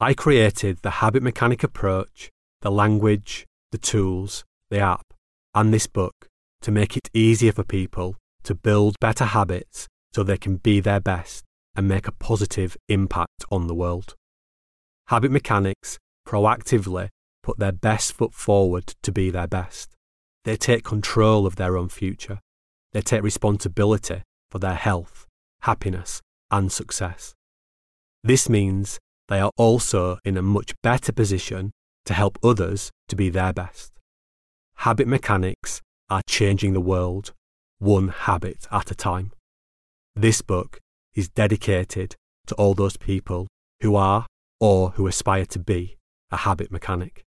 I created the habit mechanic approach, the language, the tools, the app, and this book to make it easier for people to build better habits so they can be their best and make a positive impact on the world. Habit mechanics proactively put their best foot forward to be their best. They take control of their own future. They take responsibility for their health, happiness, and success. This means they are also in a much better position to help others to be their best. Habit mechanics are changing the world one habit at a time. This book is dedicated to all those people who are or who aspire to be a habit mechanic.